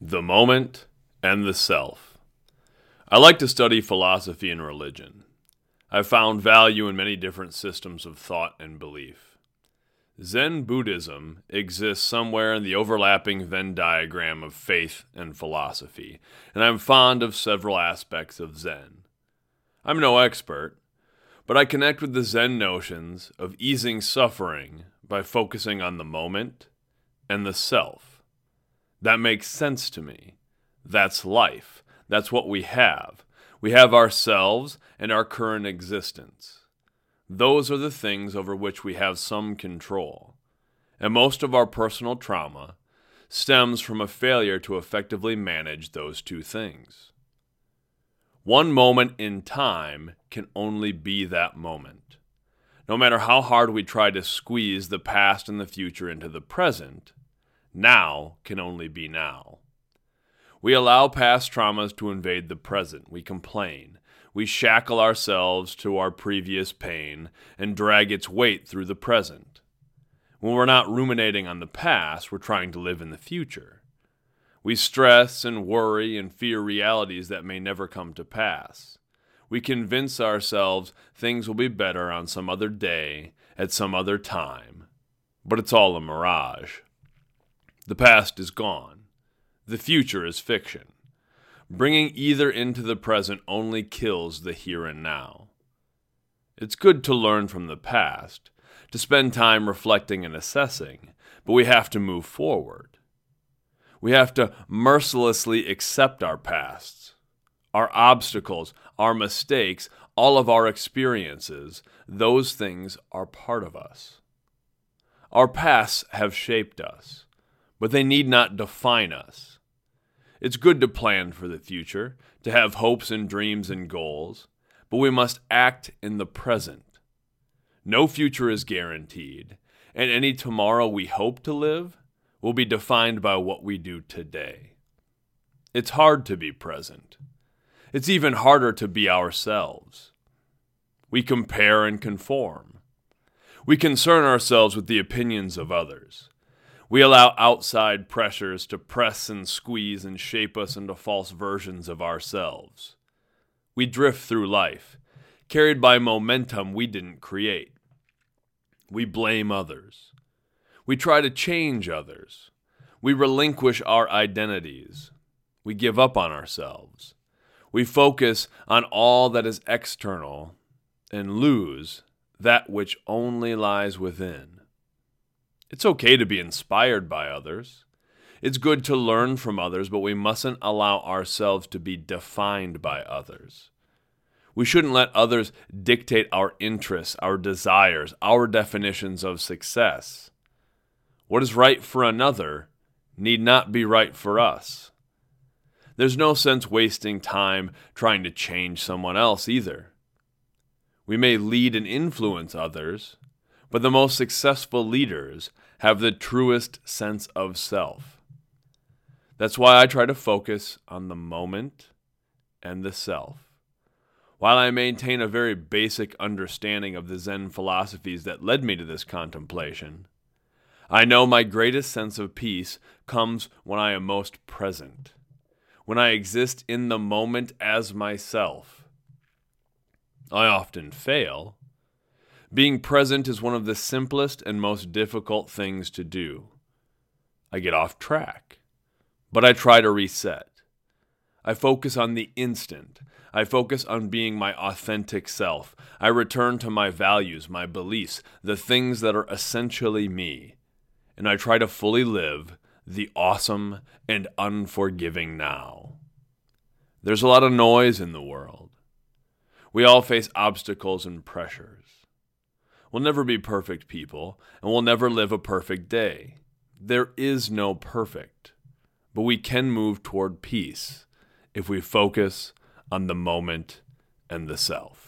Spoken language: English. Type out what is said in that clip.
The moment and the self. I like to study philosophy and religion. I've found value in many different systems of thought and belief. Zen Buddhism exists somewhere in the overlapping Venn diagram of faith and philosophy, and I'm fond of several aspects of Zen. I'm no expert, but I connect with the Zen notions of easing suffering by focusing on the moment and the self. That makes sense to me. That's life. That's what we have. We have ourselves and our current existence. Those are the things over which we have some control. And most of our personal trauma stems from a failure to effectively manage those two things. One moment in time can only be that moment. No matter how hard we try to squeeze the past and the future into the present, now can only be now. We allow past traumas to invade the present. We complain. We shackle ourselves to our previous pain and drag its weight through the present. When we're not ruminating on the past, we're trying to live in the future. We stress and worry and fear realities that may never come to pass. We convince ourselves things will be better on some other day, at some other time. But it's all a mirage. The past is gone. The future is fiction. Bringing either into the present only kills the here and now. It's good to learn from the past, to spend time reflecting and assessing, but we have to move forward. We have to mercilessly accept our pasts, our obstacles, our mistakes, all of our experiences. Those things are part of us. Our pasts have shaped us but they need not define us. It's good to plan for the future, to have hopes and dreams and goals, but we must act in the present. No future is guaranteed, and any tomorrow we hope to live will be defined by what we do today. It's hard to be present. It's even harder to be ourselves. We compare and conform. We concern ourselves with the opinions of others. We allow outside pressures to press and squeeze and shape us into false versions of ourselves. We drift through life, carried by momentum we didn't create. We blame others. We try to change others. We relinquish our identities. We give up on ourselves. We focus on all that is external and lose that which only lies within. It's okay to be inspired by others. It's good to learn from others, but we mustn't allow ourselves to be defined by others. We shouldn't let others dictate our interests, our desires, our definitions of success. What is right for another need not be right for us. There's no sense wasting time trying to change someone else either. We may lead and influence others, but the most successful leaders have the truest sense of self. That's why I try to focus on the moment and the self. While I maintain a very basic understanding of the Zen philosophies that led me to this contemplation, I know my greatest sense of peace comes when I am most present, when I exist in the moment as myself. I often fail being present is one of the simplest and most difficult things to do. I get off track, but I try to reset. I focus on the instant. I focus on being my authentic self. I return to my values, my beliefs, the things that are essentially me. And I try to fully live the awesome and unforgiving now. There's a lot of noise in the world. We all face obstacles and pressures. We'll never be perfect people, and we'll never live a perfect day. There is no perfect, but we can move toward peace if we focus on the moment and the self.